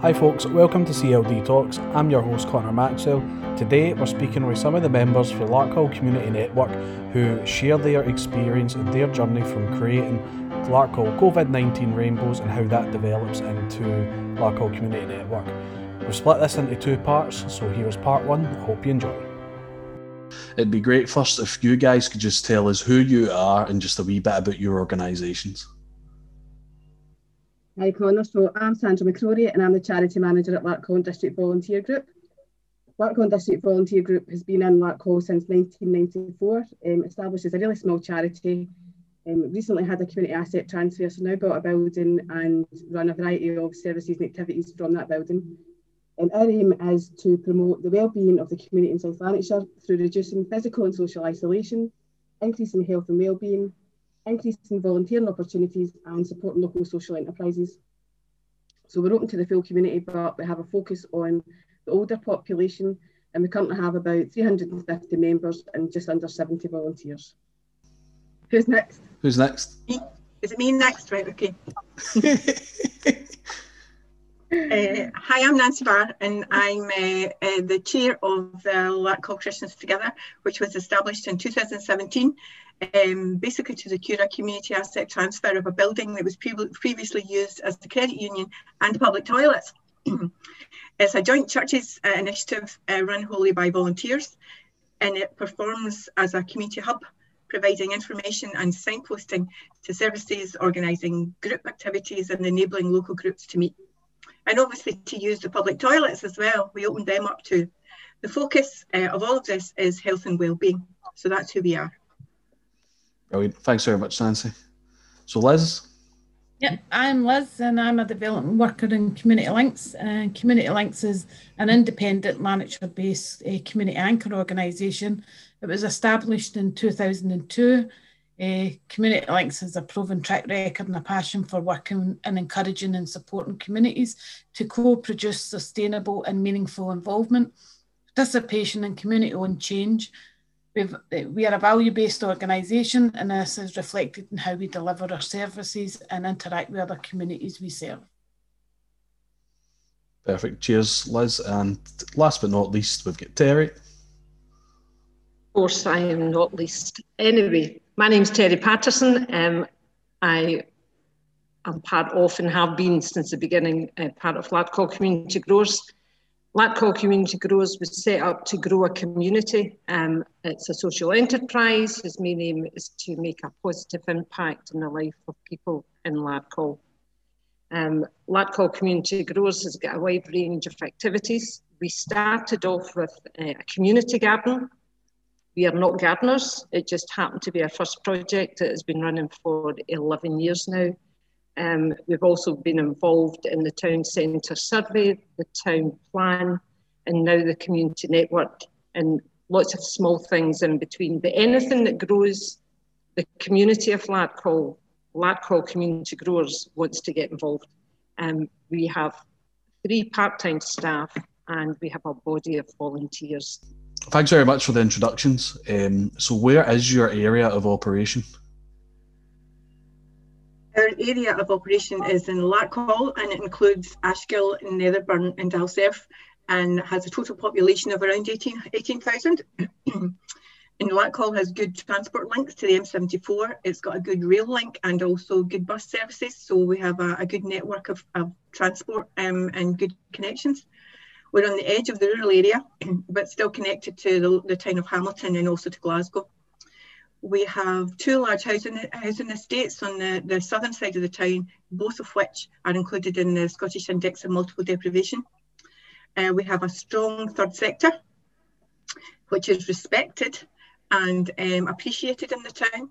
Hi, folks, welcome to CLD Talks. I'm your host, Connor Maxwell. Today, we're speaking with some of the members for Larkhall Community Network who share their experience and their journey from creating Larkhall COVID 19 Rainbows and how that develops into Larkhall Community Network. We've split this into two parts, so here's part one. I hope you enjoy. It'd be great first if you guys could just tell us who you are and just a wee bit about your organisations. Hi Connor, so I'm Sandra McCrory and I'm the charity manager at Larkhall District Volunteer Group. Larkhall District Volunteer Group has been in Larkhall since 1994, um, established as a really small charity. Um, recently had a community asset transfer, so now built a building and run a variety of services and activities from that building. And our aim is to promote the well-being of the community in South Lanarkshire through reducing physical and social isolation, increasing health and well-being, increasing volunteering opportunities and supporting local social enterprises. So we're open to the full community, but we have a focus on the older population and we currently have about 350 members and just under 70 volunteers. Who's next? Who's next? Is it me next? Right, okay. Uh, hi, I'm Nancy Barr, and I'm uh, uh, the chair of the Larkhall Christians Together, which was established in 2017, um, basically to secure a community asset transfer of a building that was pre previously used as the credit union and public toilets. it's a joint churches uh, initiative uh, run wholly by volunteers, and it performs as a community hub providing information and signposting to services, organising group activities and enabling local groups to meet and obviously to use the public toilets as well. We opened them up too. The focus uh, of all of this is health and well-being. So that's who we are. Brilliant. Thanks very much, Nancy. So Liz? Yeah, I'm Liz and I'm a development worker in Community Links. And uh, Community Links is an independent Lanarkshire based uh, community anchor organisation. It was established in 2002 uh, Community Links has a proven track record and a passion for working and encouraging and supporting communities to co-produce sustainable and meaningful involvement, participation and community-owned change. We've, eh, we are a value-based organisation and this is reflected in how we deliver our services and interact with other communities we serve. Perfect. Cheers, Liz. And last but not least, we've got Terry. Of course, I am not least. Anyway, my name's Terry Patterson. Um, I am part of and have been since the beginning uh, part of Larkhall Community Growers. Larkhall Community Growers was set up to grow a community. Um, it's a social enterprise. His main aim is to make a positive impact in the life of people in Larkhall. Um, Larkhall Community Growers has got a wide range of activities. We started off with uh, a community garden we are not gardeners. It just happened to be our first project. It has been running for 11 years now. Um, we've also been involved in the town centre survey, the town plan, and now the community network, and lots of small things in between. But anything that grows the community of Larkhall, Larkhall community growers wants to get involved. Um, we have three part-time staff and we have a body of volunteers. Thanks very much for the introductions. Um, so, where is your area of operation? Our area of operation is in Larkhall and it includes Ashgill, Netherburn, and Dalserf and has a total population of around 18,000. 18, and Larkhall has good transport links to the M74. It's got a good rail link and also good bus services. So we have a, a good network of, of transport um, and good connections. We're on the edge of the rural area, but still connected to the, the town of Hamilton and also to Glasgow. We have two large housing, housing estates on the, the southern side of the town, both of which are included in the Scottish Index of Multiple Deprivation. Uh, we have a strong third sector, which is respected and um, appreciated in the town.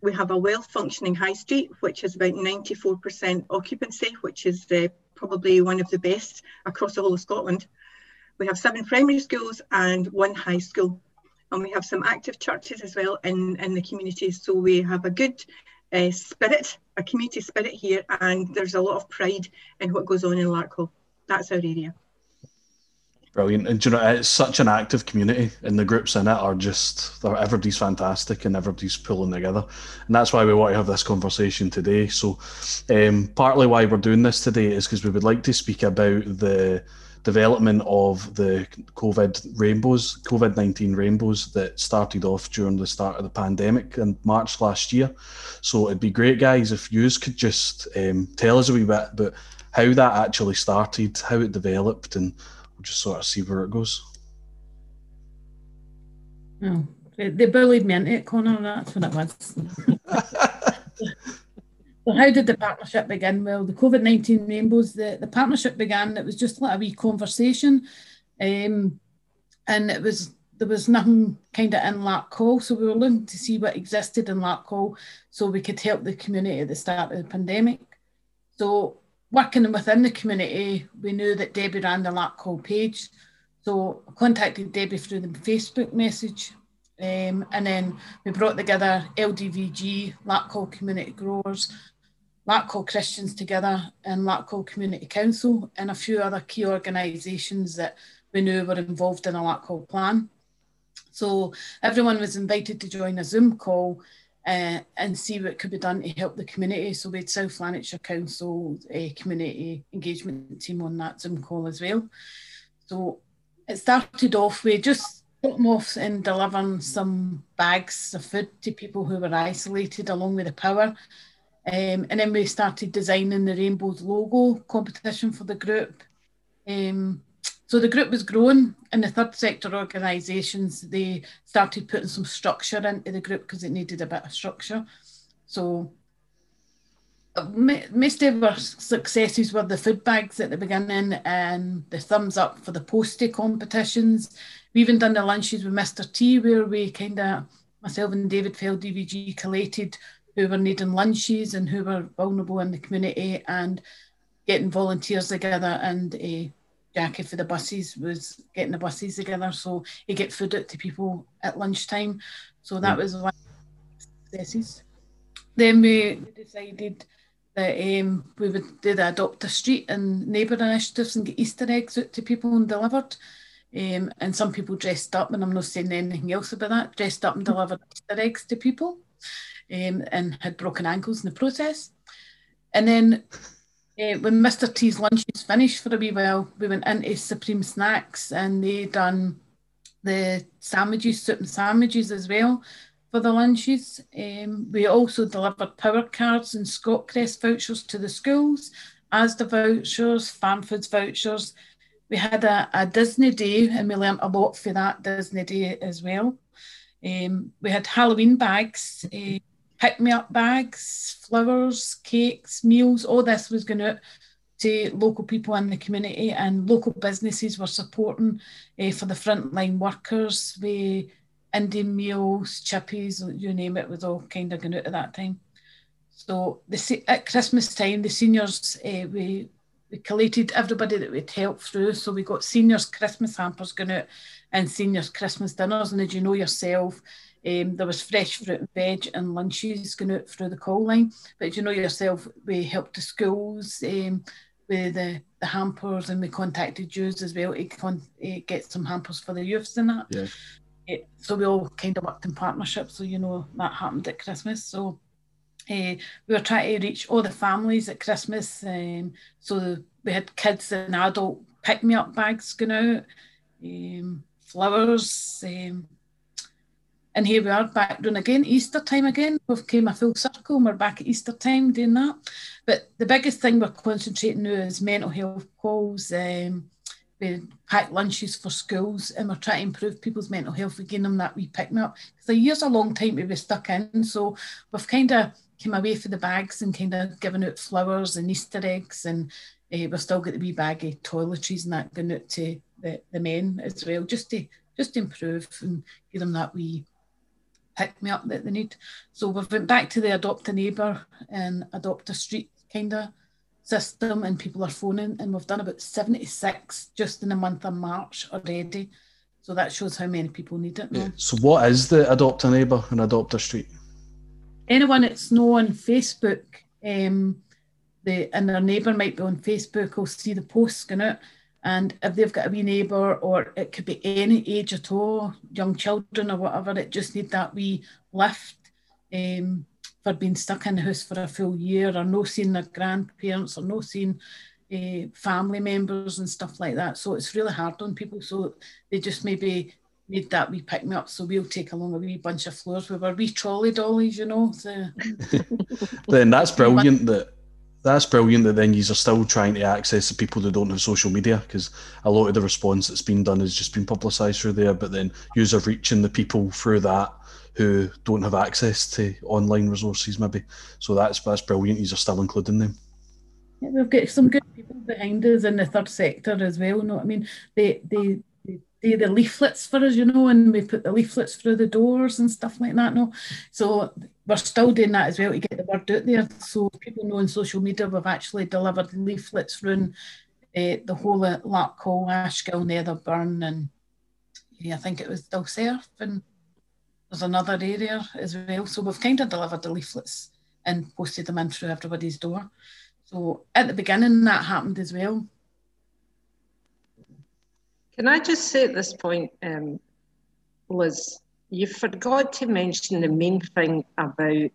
We have a well-functioning high street, which is about 94% occupancy, which is uh, probably one of the best across the whole of Scotland. We have seven primary schools and one high school. And we have some active churches as well in, in the community. So we have a good uh, spirit, a community spirit here, and there's a lot of pride in what goes on in Larkhall. That's our area. Brilliant. And you know, it's such an active community, and the groups in it are just everybody's fantastic and everybody's pulling together. And that's why we want to have this conversation today. So, um, partly why we're doing this today is because we would like to speak about the development of the COVID rainbows, COVID 19 rainbows that started off during the start of the pandemic in March last year. So, it'd be great, guys, if you could just um, tell us a wee bit about how that actually started, how it developed, and we'll just sort of see where it goes. Oh, they bullied me into it, Connor. That's what it was. so, how did the partnership begin? Well, the COVID 19 rainbows, the, the partnership began, it was just like a wee conversation. Um, and it was there was nothing kind of in Larkhall, so we were looking to see what existed in Larkhall so we could help the community at the start of the pandemic. So working within the community, we knew that Debbie ran the Larkhall page. So I contacted Debbie through the Facebook message. Um, and then we brought together LDVG, Larkhall Community Growers, Larkhall Christians together, and Larkhall Community Council, and a few other key organisations that we knew were involved in a Larkhall plan. So everyone was invited to join a Zoom call uh, and see what could be done to help the community. So we had South Lanarkshire Council a community engagement team on that Zoom call as well. So it started off with just putting off and delivering some bags of food to people who were isolated along with the power. Um, and then we started designing the Rainbows logo competition for the group. Um, so the group was growing, and the third sector organisations they started putting some structure into the group because it needed a bit of structure. So uh, most of our successes were the food bags at the beginning and the thumbs up for the postie competitions. We even done the lunches with Mr. T, where we kind of myself and David Fell DVG collated who were needing lunches and who were vulnerable in the community and getting volunteers together and uh, Jackie for the buses was getting the buses together so he get food out to people at lunchtime. So that mm. was one of the successes. Then we decided that um, we would do the adopt a street and neighbour initiatives and get Easter eggs out to people and delivered. Um, and some people dressed up, and I'm not saying anything else about that, dressed up and delivered Easter eggs to people um, and had broken ankles in the process. And then uh, when Mr. T's lunches finished for a wee while, we went into Supreme Snacks and they done the sandwiches, soup and sandwiches as well for the lunches. Um, we also delivered power cards and Scott Crest vouchers to the schools, Asda vouchers, Farm vouchers. We had a, a Disney day and we learnt a lot for that Disney day as well. Um, we had Halloween bags. Uh, pick me up bags, flowers, cakes, meals, all this was going out to local people in the community and local businesses were supporting uh, for the frontline workers. We Indian meals, chippies, you name it, was all kind of going out at that time. So the, at Christmas time, the seniors, uh, we, we collated everybody that we'd helped through. So we got seniors Christmas hampers going out and seniors Christmas dinners. And as you know yourself, um, there was fresh fruit and veg and lunches going out through the call line. But you know yourself, we helped the schools um, with the, the hampers and we contacted Jews as well to con- uh, get some hampers for the youths and that. Yeah. So we all kind of worked in partnership. So, you know, that happened at Christmas. So uh, we were trying to reach all the families at Christmas. Um, so we had kids and adult pick me up bags going out, um, flowers. And here we are back doing again, Easter time again. We've came a full circle and we're back at Easter time doing that. But the biggest thing we're concentrating now is mental health calls. Um, we pack lunches for schools and we're trying to improve people's mental health. We give them that wee pick up. Because a year's a long time to be stuck in. So we've kind of came away for the bags and kind of given out flowers and Easter eggs. And uh, we've still got the wee bag of toiletries and that going out to the, the men as well, just to just improve and give them that wee pick me up that they need. So we've went back to the adopt a neighbour and adopt a street kind of system, and people are phoning, and we've done about 76 just in the month of March already. So that shows how many people need it now. Yeah. So what is the adopt a neighbour and adopt a street? Anyone that's know on Facebook, um, the and their neighbour might be on Facebook, will see the posts going out. And if they've got a wee neighbour, or it could be any age at all, young children or whatever, it just need that wee lift um, for being stuck in the house for a full year, or no seeing their grandparents, or no seeing uh, family members and stuff like that. So it's really hard on people. So they just maybe need that wee pick me up. So we'll take along a wee bunch of floors with our wee trolley dollies, you know. So. then that's brilliant that that's brilliant that then you are still trying to access the people that don't have social media because a lot of the response that's been done has just been publicised through there, but then you are reaching the people through that who don't have access to online resources maybe. So that's that's brilliant. You are still including them. Yeah, we've got some good people behind us in the third sector as well. No, I mean they they the leaflets for us, you know, and we put the leaflets through the doors and stuff like that. No, so we're still doing that as well to get the word out there. So people know on social media we've actually delivered leaflets through uh, the whole of Larkhall, Ashgill, Netherburn, and yeah, I think it was Dalserf, and there's another area as well. So we've kind of delivered the leaflets and posted them in through everybody's door. So at the beginning that happened as well. Can I just say at this point, um, Liz, you forgot to mention the main thing about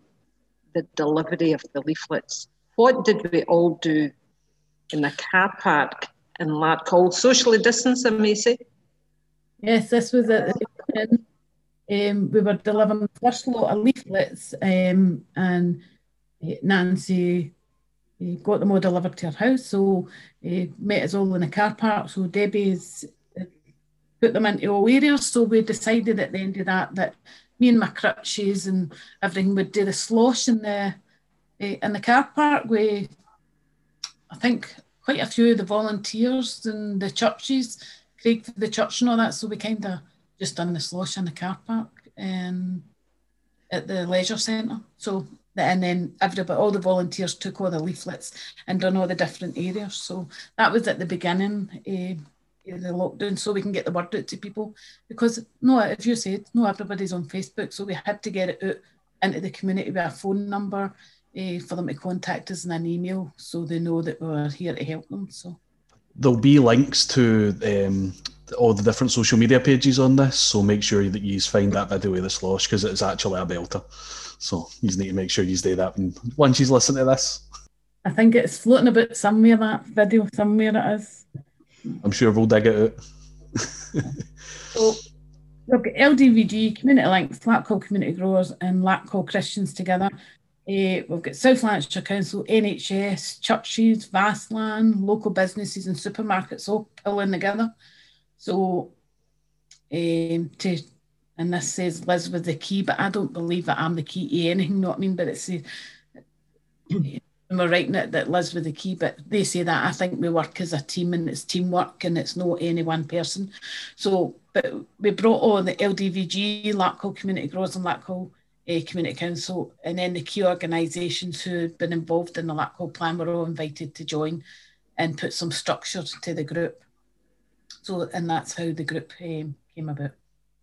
the delivery of the leaflets. What did we all do in the car park in Larkhall? Socially distanced, I may say? Yes, this was at the um, we were delivering the first lot of leaflets um, and uh, Nancy uh, got them all delivered to her house. So uh, met us all in the car park. So Debbie's put them into all areas. So we decided at the end of that that me and my crutches and everything would do the slosh in the uh, in the car park. We, I think, quite a few of the volunteers and the churches, Craig for the church and all that. So we kind of just done the slosh in the car park and at the leisure centre. So and then everybody, all the volunteers took all the leaflets and done all the different areas. So that was at the beginning. Uh, the lockdown so we can get the word out to people. Because no if you said no everybody's on facebook so we had to get it out into the community with a phone number uh, for them to contact us in an email so they know that we are here to help them so. There'll be links to um, all the different social media pages on this so make sure that you find that video with the slosh because it's actually a belter. So you need to make sure you do that once you listen to this. I think it's floating about somewhere that video somewhere it is I'm sure we'll dig it out. so got LDVG, Community Links, Larkhall Community Growers, and Larkhall Christians together. Uh, we've got South Lanarkshire Council, NHS, churches, VASLan, local businesses, and supermarkets all pulling together. So, um, to and this says Liz with the key, but I don't believe that I'm the key to anything. You know what I mean? But it's and we're writing it that Liz with the key, but they say that I think we work as a team and it's teamwork and it's not any one person. So, but we brought on the LDVG, Larkhall Community Growers and Larkhall uh, Community Council, and then the key organisations who've been involved in the Larkhall plan were all invited to join and put some structure to the group. So, and that's how the group um, came about.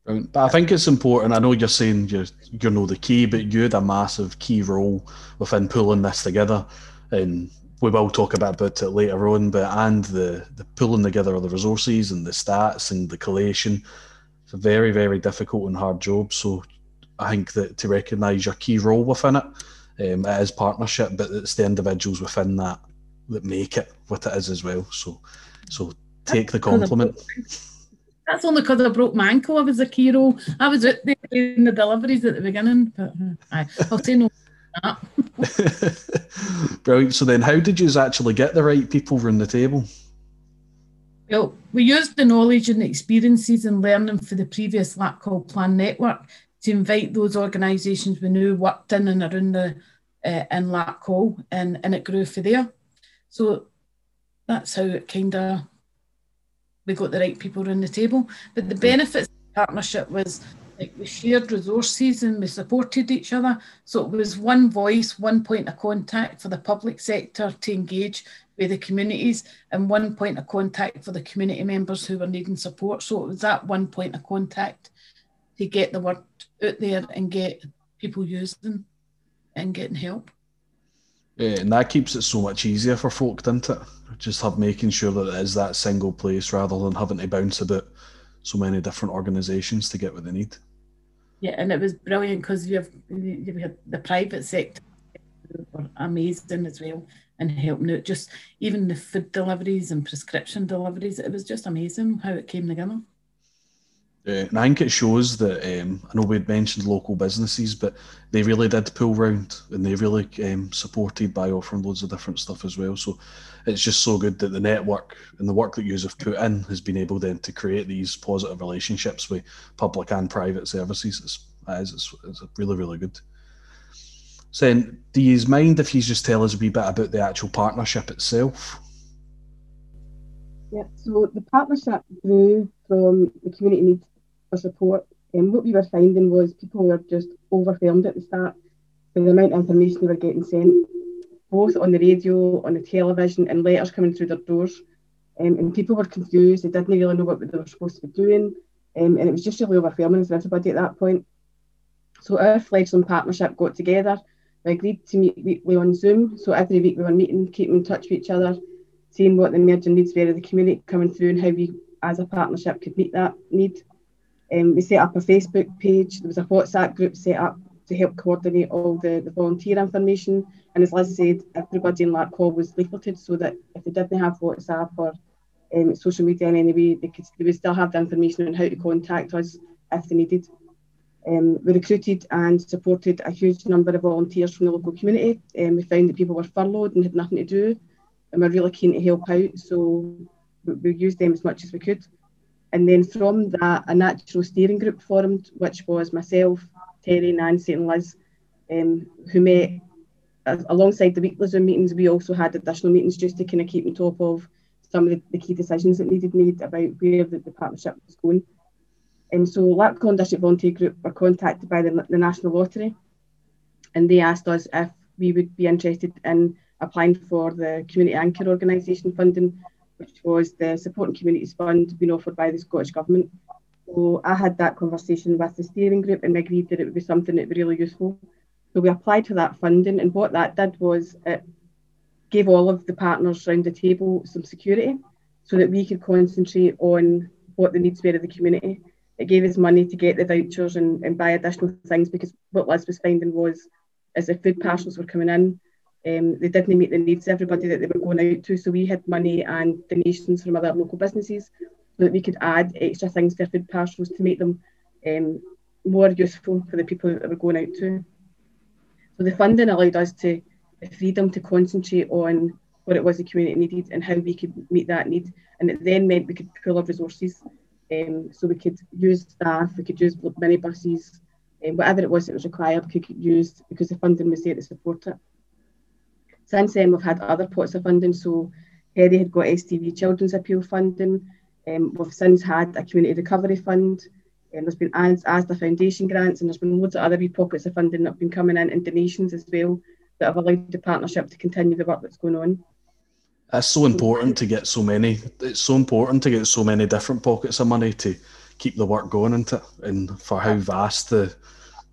But I think it's important. I know you're saying you're you know the key, but you had a massive key role within pulling this together, and we will talk about, about it later on. But and the the pulling together of the resources and the stats and the collation, it's a very very difficult and hard job. So I think that to recognise your key role within it, um, it is partnership, but it's the individuals within that that make it what it is as well. So so take the compliment. That's only because I broke my ankle. I was a key role. I was out there doing the deliveries at the beginning, but uh, I'll say no. Brilliant. So then, how did you actually get the right people around the table? Well, we used the knowledge and experiences and learning for the previous Larkhall Plan Network to invite those organisations we knew worked in and around the uh, in Larkhall, and and it grew for there. So that's how it kind of we got the right people around the table. But the mm. benefits of the partnership was like we shared resources and we supported each other. So it was one voice, one point of contact for the public sector to engage with the communities and one point of contact for the community members who were needing support. So it was that one point of contact to get the word out there and get people using and getting help. Yeah, and that keeps it so much easier for folk, doesn't it? Just have making sure that it is that single place rather than having to bounce about so many different organisations to get what they need. Yeah, and it was brilliant because you have you have the private sector were amazing as well and helping out just even the food deliveries and prescription deliveries. It was just amazing how it came together. Uh, and I think it shows that um, I know we'd mentioned local businesses, but they really did pull round and they really um, supported by offering loads of different stuff as well. So it's just so good that the network and the work that you have put in has been able then to create these positive relationships with public and private services. It's, it's, it's really, really good. So, then, do you mind if you just tell us a wee bit about the actual partnership itself? Yeah, so the partnership grew from the community need for support. And what we were finding was people were just overwhelmed at the start with the amount of information they were getting sent, both on the radio, on the television, and letters coming through their doors. Um, and people were confused, they didn't really know what they were supposed to be doing. Um, and it was just really overwhelming for everybody at that point. So our fledgling partnership got together. We agreed to meet weekly on Zoom. So every week we were meeting, keeping in touch with each other, seeing what the emerging needs were of the community coming through and how we as a partnership could meet that need. Um, we set up a Facebook page. There was a WhatsApp group set up to help coordinate all the, the volunteer information. And as Liz said, everybody in Larkhall was leafleted so that if they didn't have WhatsApp or um, social media in any way, they could they would still have the information on how to contact us if they needed. Um, we recruited and supported a huge number of volunteers from the local community. Um, we found that people were furloughed and had nothing to do, and we're really keen to help out. So we, we used them as much as we could. And then from that, a natural steering group formed, which was myself, Terry, Nancy, and Liz, um, who met alongside the weekly Zoom meetings. We also had additional meetings just to kind of keep on top of some of the, the key decisions that needed made about where the, the partnership was going. And so Larkhall District Volunteer Group were contacted by the, the National Lottery and they asked us if we would be interested in applying for the Community Anchor Organisation funding, which was the Supporting Communities Fund being offered by the Scottish Government. So I had that conversation with the steering group and we agreed that it would be something that would be really useful. So we applied for that funding and what that did was it gave all of the partners around the table some security so that we could concentrate on what the needs were of the community it gave us money to get the vouchers and, and buy additional things because what Liz was finding was as the food parcels were coming in, um, they didn't meet the needs of everybody that they were going out to. So we had money and donations from other local businesses so that we could add extra things to food parcels to make them um, more useful for the people that were going out to. So the funding allowed us to the freedom to concentrate on what it was the community needed and how we could meet that need. And it then meant we could pool our resources um, so we could use staff, we could use minibuses, um, whatever it was that was required could get used because the funding was there to support it. Since then, we've had other pots of funding. So Terry had got STV Children's Appeal funding. Um, we've since had a community recovery fund. And there's been AS, ASDA Foundation grants, and there's been loads of other wee pockets of funding that have been coming in and donations as well that have allowed the partnership to continue the work that's going on. It's so important to get so many. It's so important to get so many different pockets of money to keep the work going into it, and for how vast the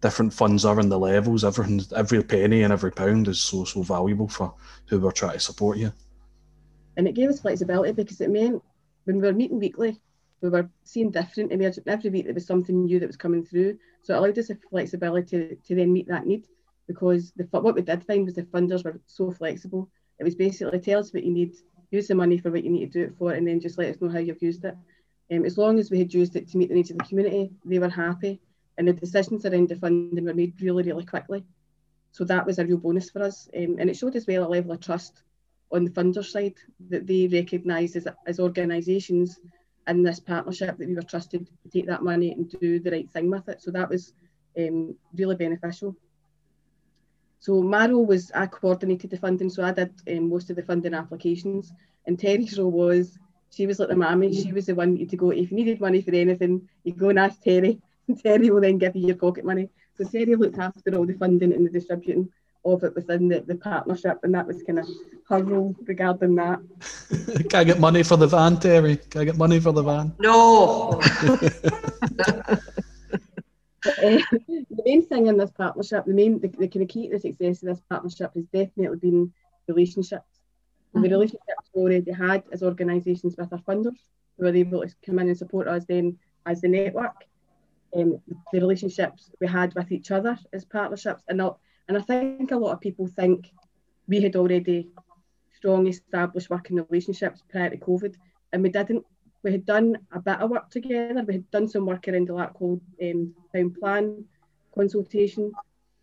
different funds are and the levels. Everything, every penny and every pound is so so valuable for who we're trying to support you. And it gave us flexibility because it meant when we were meeting weekly, we were seeing different emergent every week. There was something new that was coming through, so it allowed us the flexibility to, to then meet that need. Because the what we did find was the funders were so flexible it was basically tell us what you need, use the money for what you need to do it for, and then just let us know how you've used it. Um, as long as we had used it to meet the needs of the community, they were happy, and the decisions around the funding were made really, really quickly. So that was a real bonus for us, um, and it showed as well a level of trust on the funder side that they recognised as, as organisations in this partnership that we were trusted to take that money and do the right thing with it. So that was um, really beneficial. So Maro was, I coordinated the funding, so I did um, most of the funding applications. And Terry's role was, she was like the mammy, she was the one you to go, if you needed money for anything, you go and ask Terry, Terry will then give you your pocket money. So Terry looked after all the funding and the distributing of it within the, the partnership, and that was kind of her role regarding that. Can I get money for the van, Terry? Can I get money for the van? No. uh, the main thing in this partnership, the main the, the kind of key to the success of this partnership has definitely been relationships. Mm-hmm. The relationships we already had as organisations with our funders, who were able to come in and support us then as the network. Um, the relationships we had with each other as partnerships, and and I think a lot of people think we had already strong established working relationships prior to COVID, and we didn't. We had done a bit of work together. We had done some work around the Larkhall um, town plan consultation.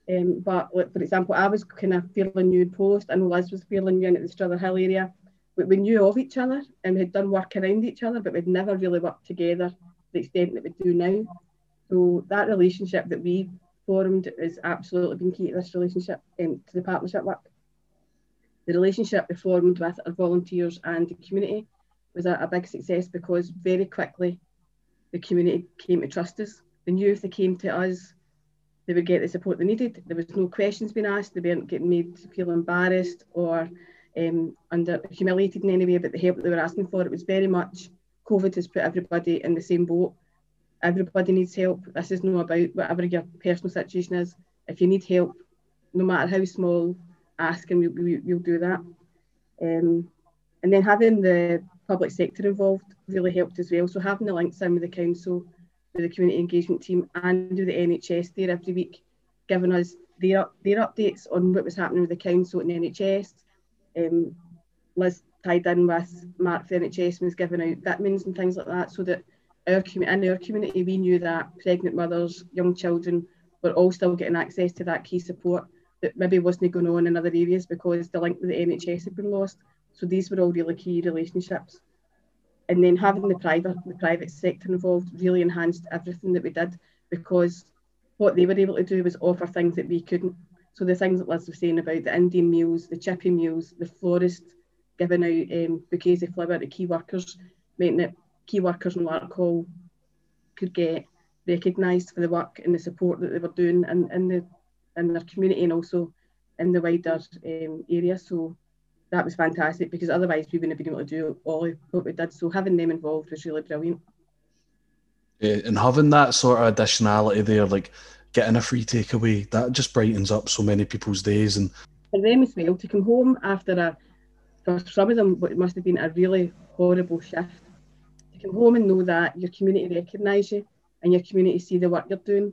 Um, but like, for example, I was kind of fairly new in post. and Liz was fairly new in the Strother Hill area. We, we knew of each other and we had done work around each other, but we'd never really worked together to the extent that we do now. So that relationship that we formed has absolutely been key to this relationship, um, to the partnership work. The relationship we formed with our volunteers and the community was a, a big success because very quickly the community came to trust us. They knew if they came to us, they would get the support they needed. There was no questions being asked. They weren't getting made to feel embarrassed or um, under humiliated in any way about the help they were asking for. It was very much COVID has put everybody in the same boat. Everybody needs help. This is not about whatever your personal situation is. If you need help, no matter how small, ask and we'll, we, we'll do that. Um, and then having the public sector involved really helped as well. So having the links in with the council, with the community engagement team and with the NHS there every week, giving us their, their updates on what was happening with the council and the NHS. Um, Liz tied in with Mark the NHS was giving out vitamins and things like that so that our in our community we knew that pregnant mothers, young children were all still getting access to that key support that maybe wasn't going on in other areas because the link with the NHS had been lost. So these were all really key relationships. And then having the private the private sector involved really enhanced everything that we did because what they were able to do was offer things that we couldn't. So the things that Liz was saying about the Indian meals, the chippy meals, the florist giving out um, bouquets of flower to key workers meant that key workers in Larkhall could get recognised for the work and the support that they were doing in, in the in their community and also in the wider um, area. So that was fantastic because otherwise we wouldn't have been able to do all what we did. So having them involved was really brilliant. Yeah, and having that sort of additionality there, like getting a free takeaway, that just brightens up so many people's days. And for them as well to come home after a, for some of them, it must have been a really horrible shift. To come home and know that your community recognise you and your community see the work you're doing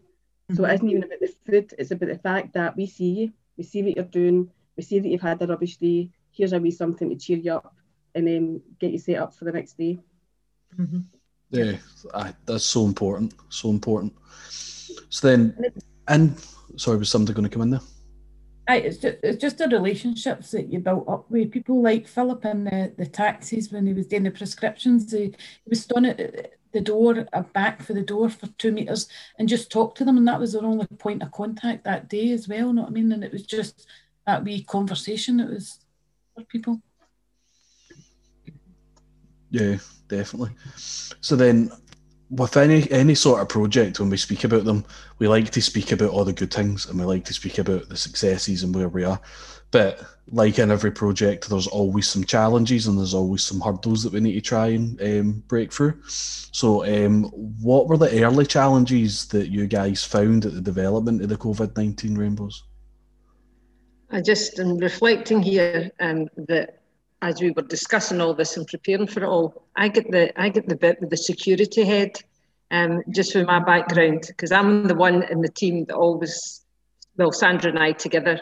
so it isn't even about the food, it's about the fact that we see you, we see what you're doing, we see that you've had a rubbish day, here's a wee something to cheer you up and then get you set up for the next day. Mm-hmm. Yeah, that's so important, so important. So then, and sorry, was something going to come in there? I, it's, just, it's just the relationships that you built up with people like Philip in the, the taxis when he was doing the prescriptions. He, he was standing at the door, a back for the door for two metres and just talked to them. And that was their only point of contact that day as well. You know what I mean? And it was just that wee conversation it was for people. Yeah, definitely. So then with any any sort of project when we speak about them we like to speak about all the good things and we like to speak about the successes and where we are. But like in every project there's always some challenges and there's always some hurdles that we need to try and um, break through. So um, what were the early challenges that you guys found at the development of the covid-19 rainbows? I just am reflecting here um, that as we were discussing all this and preparing for it all, I get the I get the bit with the security head, um, just from my background, because I'm the one in the team that always, well, Sandra and I together,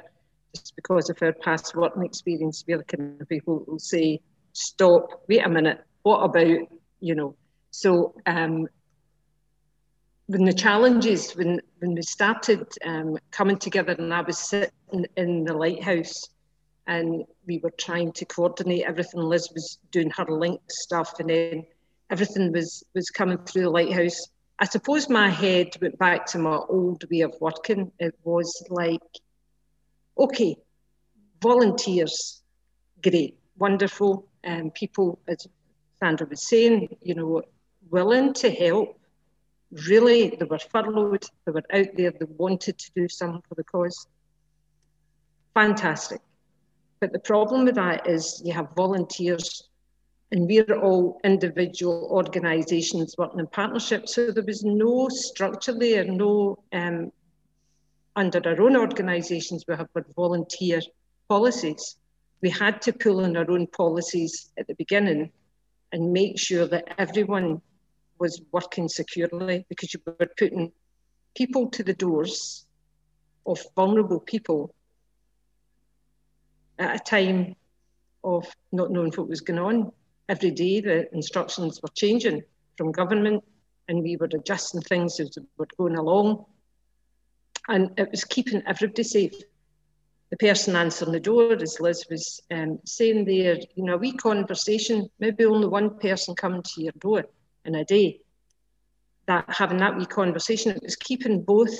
just because of our past working experience, we're the kind of people who say, stop, wait a minute, what about, you know, so um, when the challenges, when, when we started um, coming together and I was sitting in the lighthouse and we were trying to coordinate everything. Liz was doing her link stuff, and then everything was was coming through the lighthouse. I suppose my head went back to my old way of working. It was like, okay, volunteers, great, wonderful, and um, people, as Sandra was saying, you know, willing to help. Really, they were furloughed, they were out there, they wanted to do something for the cause. Fantastic. But the problem with that is you have volunteers and we're all individual organisations working in partnership. So there was no structure there, no um, under our own organisations, we have volunteer policies. We had to pull in our own policies at the beginning and make sure that everyone was working securely because you were putting people to the doors of vulnerable people at a time of not knowing what was going on. Every day the instructions were changing from government and we were adjusting things as we were going along. And it was keeping everybody safe. The person answering the door, as Liz was um, saying there, you know, a wee conversation, maybe only one person coming to your door in a day. That having that wee conversation, it was keeping both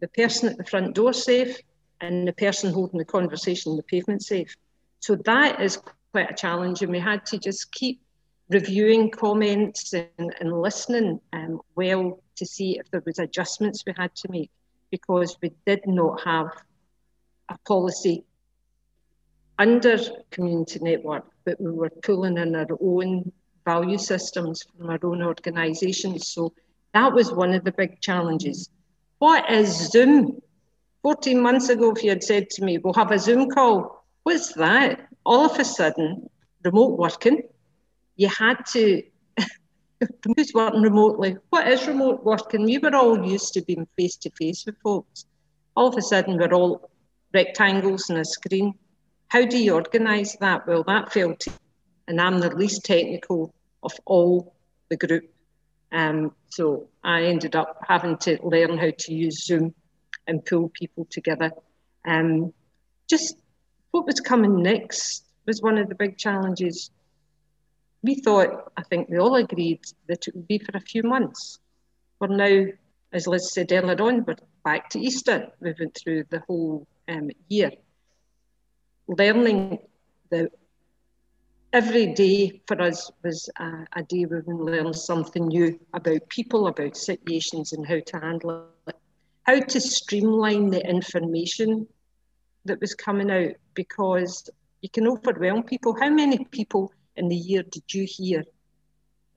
the person at the front door safe and the person holding the conversation on the pavement safe. So that is quite a challenge, and we had to just keep reviewing comments and, and listening um, well to see if there was adjustments we had to make because we did not have a policy under community network, but we were pulling in our own value systems from our own organisations. So that was one of the big challenges. What is Zoom? 14 months ago, if you had said to me, we'll have a Zoom call, what's that? All of a sudden, remote working, you had to who's working remotely? What is remote working? We were all used to being face to face with folks. All of a sudden, we're all rectangles on a screen. How do you organise that? Well, that fell to, and I'm the least technical of all the group. Um, so I ended up having to learn how to use Zoom and pull people together. Um, just what was coming next was one of the big challenges we thought, I think we all agreed that it would be for a few months. We're now, as Liz said earlier on, we're back to Easter. We went through the whole um, year. Learning the every day for us was a, a day where we learned something new about people, about situations, and how to handle it. How to streamline the information that was coming out because you can overwhelm people. How many people in the year did you hear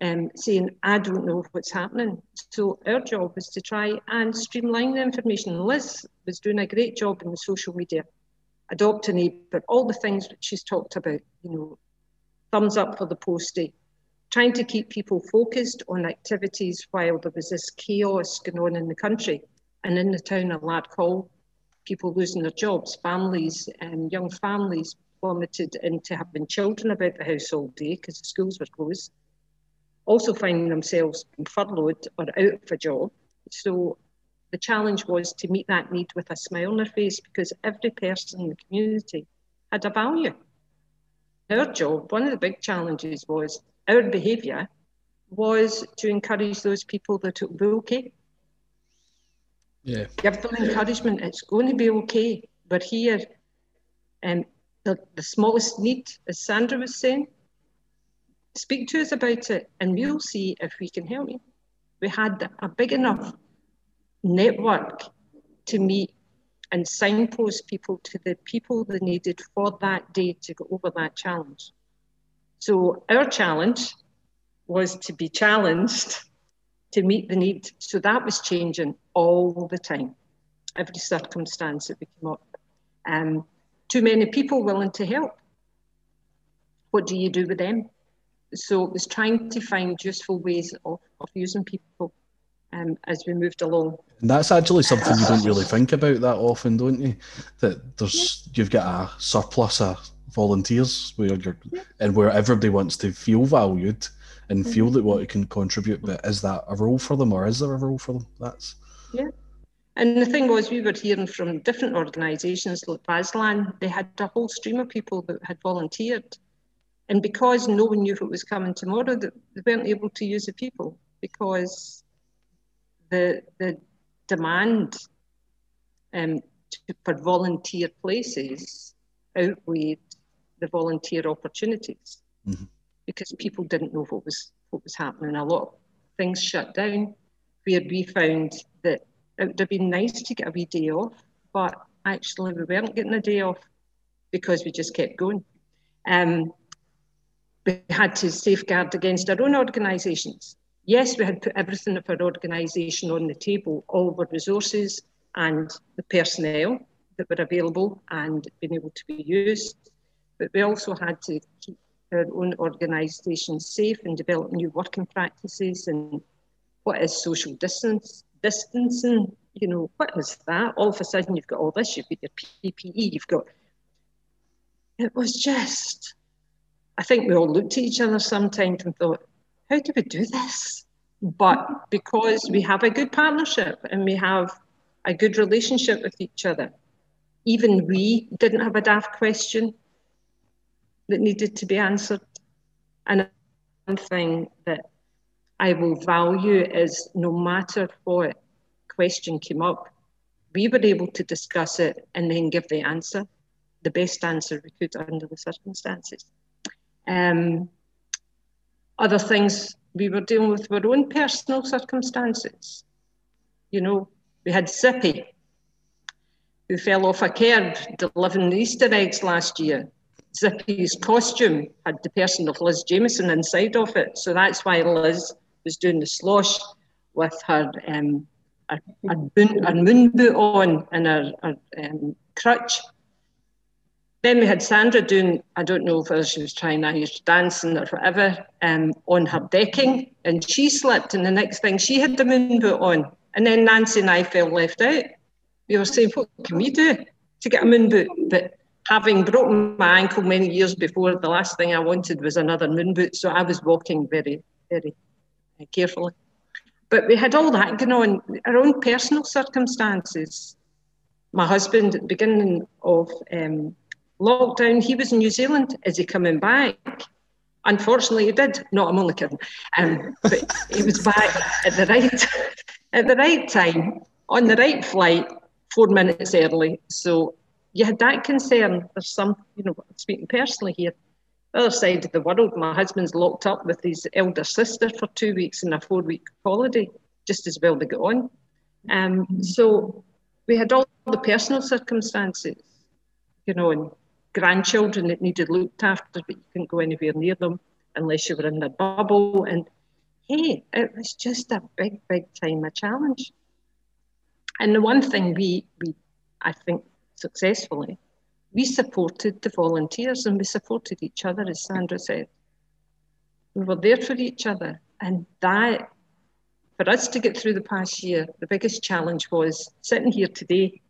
um, saying, I don't know what's happening. So our job was to try and streamline the information. Liz was doing a great job in the social media, adopting it, but all the things that she's talked about, you know, thumbs up for the postie, trying to keep people focused on activities while there was this chaos going on in the country and in the town of Larkhall, people losing their jobs, families and um, young families plummeted into having children about the house all day because the schools were closed, also finding themselves furloughed or out of a job. So the challenge was to meet that need with a smile on their face because every person in the community had a value. Our job, one of the big challenges was our behaviour was to encourage those people that it be okay. Yeah. Give them encouragement. It's going to be okay. We're here. And the, the smallest need, as Sandra was saying, speak to us about it and we'll see if we can help you. We had a big enough network to meet and signpost people to the people they needed for that day to go over that challenge. So our challenge was to be challenged to meet the need. So that was changing all the time, every circumstance that we came up. Um, too many people willing to help. What do you do with them? So it was trying to find useful ways of, of using people um, as we moved along. And that's actually something you don't really think about that often, don't you? That there's you've got a surplus of volunteers where you're and where everybody wants to feel valued and feel that what it can contribute. But is that a role for them, or is there a role for them? That's yeah. And the thing was, we were hearing from different organisations like VASLan, they had a whole stream of people that had volunteered. And because no one knew if it was coming tomorrow, they weren't able to use the people because the, the demand um, to, for volunteer places outweighed the volunteer opportunities mm-hmm. because people didn't know what was what was happening. A lot of things shut down where we found that it would have been nice to get a wee day off, but actually we weren't getting a day off because we just kept going. Um, we had to safeguard against our own organisations. Yes, we had put everything of our organisation on the table, all our resources, and the personnel that were available and being able to be used. But we also had to keep our own organisation safe and develop new working practices and what is social distance distancing, you know, what is that? All of a sudden you've got all this, you've got your PPE, you've got it was just I think we all looked at each other sometimes and thought, how do we do this? But because we have a good partnership and we have a good relationship with each other, even we didn't have a daft question that needed to be answered. And one thing that I will value is no matter what question came up, we were able to discuss it and then give the answer, the best answer we could under the circumstances. Um, other things we were dealing with were own personal circumstances. You know, we had Zippy, who fell off a curb delivering Easter eggs last year. Zippy's costume had the person of Liz Jameson inside of it. So that's why Liz was doing the slosh with her um, her, her, moon, her moon boot on and her, her um, crutch. Then we had Sandra doing, I don't know whether she was trying Irish dancing or whatever, um, on her decking, and she slipped, and the next thing she had the moon boot on. And then Nancy and I felt left out. We were saying, what can we do to get a moon boot? But having broken my ankle many years before, the last thing I wanted was another moon boot. So I was walking very, very uh, carefully. But we had all that going on, our own personal circumstances. My husband, at the beginning of um, lockdown, he was in New Zealand. Is he coming back? Unfortunately, he did. No, I'm only kidding. Um, but he was back at the right at the right time on the right flight, four minutes early. So you had that concern. There's some, you know, speaking personally here, other side of the world, my husband's locked up with his elder sister for two weeks in a four week holiday, just as well to get on. Um, so we had all the personal circumstances, you know, and grandchildren that needed looked after, but you couldn't go anywhere near them unless you were in the bubble. And hey, it was just a big, big time a challenge. And the one thing we, we I think, successfully, we supported the volunteers and we supported each other, as Sandra said. We were there for each other. And that, for us to get through the past year, the biggest challenge was sitting here today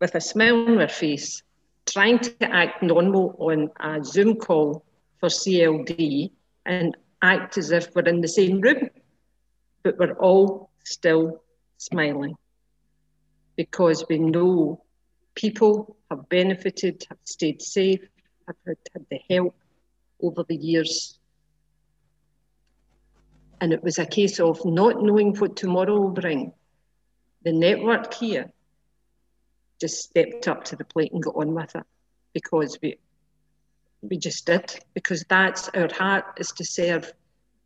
with a smile on our face, trying to act normal on a Zoom call for CLD and act as if we're in the same room, but we're all still smiling because we know people have benefited, have stayed safe, have had, had the help over the years. And it was a case of not knowing what tomorrow will bring. The network here just stepped up to the plate and got on with it because we we just did because that's our heart is to serve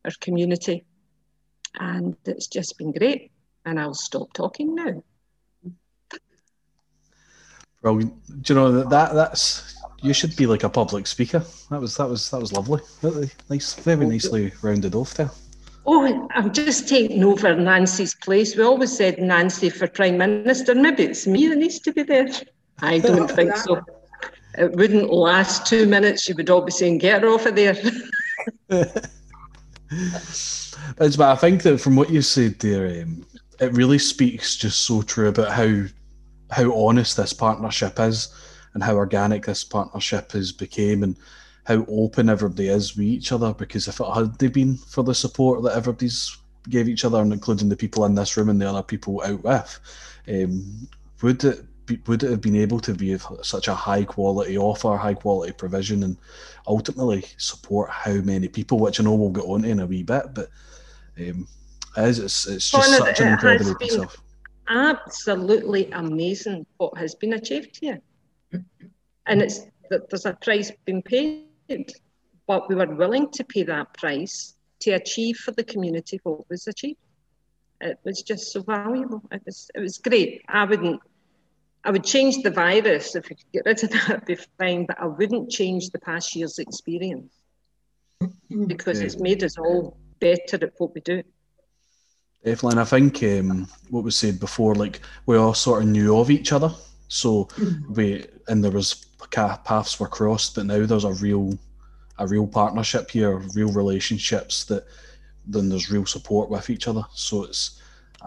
our community and it's just been great and I'll stop talking now. Brilliant. Do you know that, that that's you should be like a public speaker. That was that was that was lovely. Really nice, very nicely rounded off there. Oh, I'm just taking over Nancy's place. We always said Nancy for Prime Minister. Maybe it's me that needs to be there. I don't think so. It wouldn't last two minutes. You would all be saying, "Get her off of there." but I think that from what you said there, um, it really speaks just so true about how how honest this partnership is and how organic this partnership has became and how open everybody is with each other. Because if it had they been for the support that everybody's gave each other and including the people in this room and the other people out with um, would it be, would it have been able to be such a high quality offer high quality provision and ultimately support how many people which I know we'll get on in a wee bit but um, is, it's, it's just such an incredible piece of absolutely amazing what has been achieved here. And it's that there's a price being paid, but we were willing to pay that price to achieve for the community what was achieved. It was just so valuable. It was it was great. I wouldn't I would change the virus if we could get rid of that, it'd be fine, but I wouldn't change the past year's experience mm-hmm. because yeah. it's made us all better at what we do. Definitely, and I think um, what was said before, like we all sort of knew of each other, so mm-hmm. we and there was paths were crossed, but now there's a real, a real partnership here, real relationships that then there's real support with each other. So it's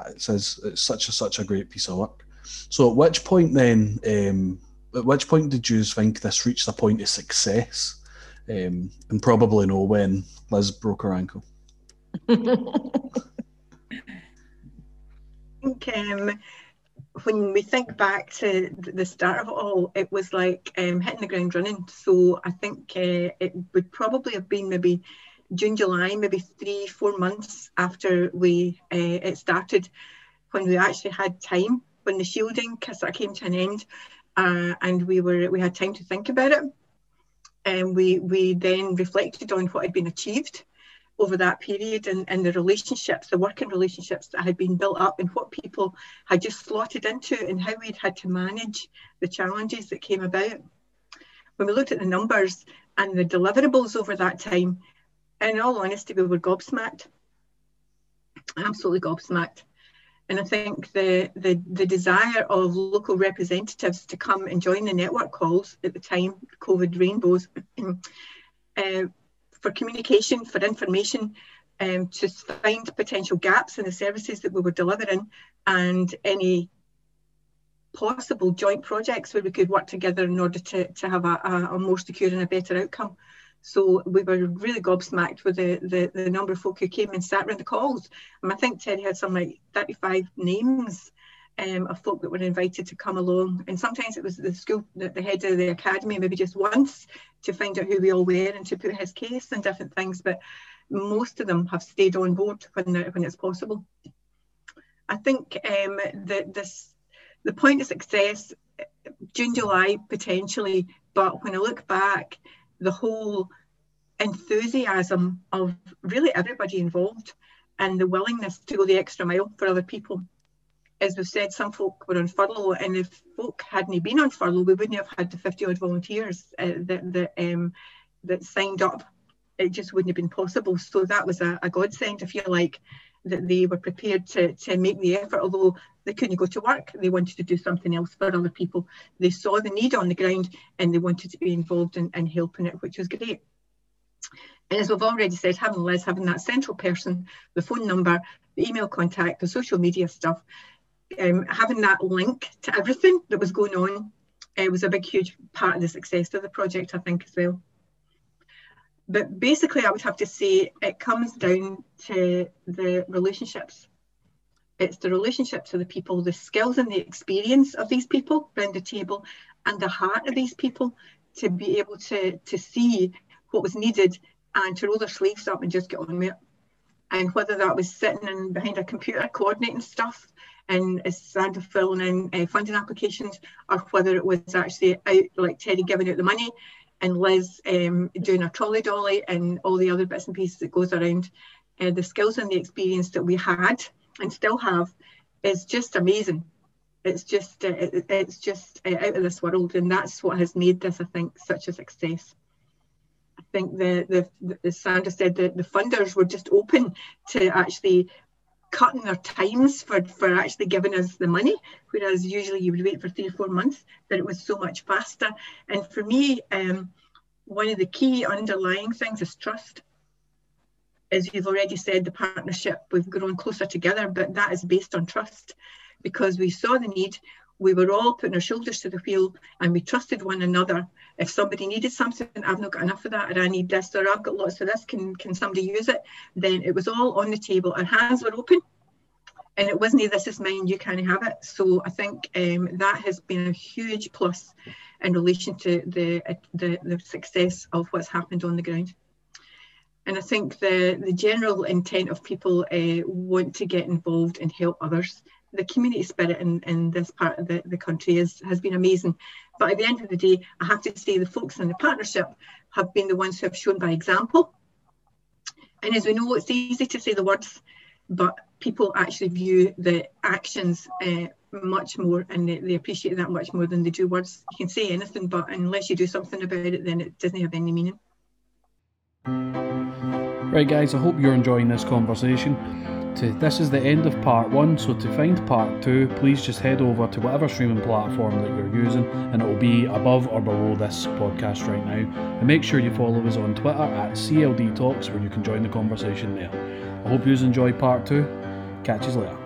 it says it's such a such a great piece of work. So at which point then, um, at which point did you think this reached a point of success? Um, and probably know when Liz broke her ankle. think um, when we think back to the start of it all, it was like um, hitting the ground running. So I think uh, it would probably have been maybe June, July, maybe three, four months after we uh, it started, when we actually had time, when the shielding sort of came to an end, uh, and we were we had time to think about it, and we we then reflected on what had been achieved over that period and, and the relationships, the working relationships that had been built up and what people had just slotted into and how we'd had to manage the challenges that came about. When we looked at the numbers and the deliverables over that time, in all honesty, we were gobsmacked, absolutely gobsmacked. And I think the, the, the desire of local representatives to come and join the network calls at the time, COVID rainbows, uh, for communication, for information, um, to find potential gaps in the services that we were delivering and any possible joint projects where we could work together in order to, to have a, a, a more secure and a better outcome. So we were really gobsmacked with the, the, the number of folk who came and sat around the calls. And I think Terry had some like 35 names um, of folk that were invited to come along. And sometimes it was the school, the, the head of the academy, maybe just once to find out who we all were and to put his case and different things. But most of them have stayed on board when, when it's possible. I think um, that this, the point of success, June, July potentially, but when I look back, the whole enthusiasm of really everybody involved and the willingness to go the extra mile for other people as we've said, some folk were on furlough, and if folk hadn't been on furlough, we wouldn't have had the 50 odd volunteers uh, that that, um, that signed up. It just wouldn't have been possible. So that was a, a godsend, I feel like, that they were prepared to, to make the effort, although they couldn't go to work. They wanted to do something else for other people. They saw the need on the ground and they wanted to be involved in, in helping it, which was great. And as we've already said, having Liz, having that central person, the phone number, the email contact, the social media stuff, um, having that link to everything that was going on uh, was a big, huge part of the success of the project, I think, as well. But basically, I would have to say it comes down to the relationships. It's the relationships of the people, the skills and the experience of these people around the table, and the heart of these people to be able to, to see what was needed and to roll their sleeves up and just get on with it. And whether that was sitting in behind a computer coordinating stuff and as Sandra filling in uh, funding applications, or whether it was actually out like Terry giving out the money and Liz um, doing a trolley dolly and all the other bits and pieces that goes around. Uh, the skills and the experience that we had and still have is just amazing. It's just uh, it, it's just uh, out of this world, and that's what has made this, I think, such a success. I think the the, the Sandra said that the funders were just open to actually cutting their times for, for actually giving us the money, whereas usually you would wait for three or four months, that it was so much faster. And for me, um, one of the key underlying things is trust. As you've already said, the partnership, we've grown closer together, but that is based on trust because we saw the need, we were all putting our shoulders to the wheel and we trusted one another. If somebody needed something, I've not got enough of that, or I need this, or I've got lots of this, can, can somebody use it? Then it was all on the table. Our hands were open and it wasn't this is mine, you can't have it. So I think um, that has been a huge plus in relation to the, the, the success of what's happened on the ground. And I think the, the general intent of people uh, want to get involved and help others the community spirit in, in this part of the, the country is, has been amazing. But at the end of the day, I have to say the folks in the partnership have been the ones who have shown by example. And as we know, it's easy to say the words, but people actually view the actions uh, much more and they, they, appreciate that much more than they do words. You can say anything, but unless you do something about it, then it doesn't have any meaning. Right, guys, I hope you're enjoying this conversation. To this is the end of part one. So to find part two, please just head over to whatever streaming platform that you're using, and it will be above or below this podcast right now. And make sure you follow us on Twitter at CLD Talks, where you can join the conversation there. I hope you enjoy part two. Catch you later.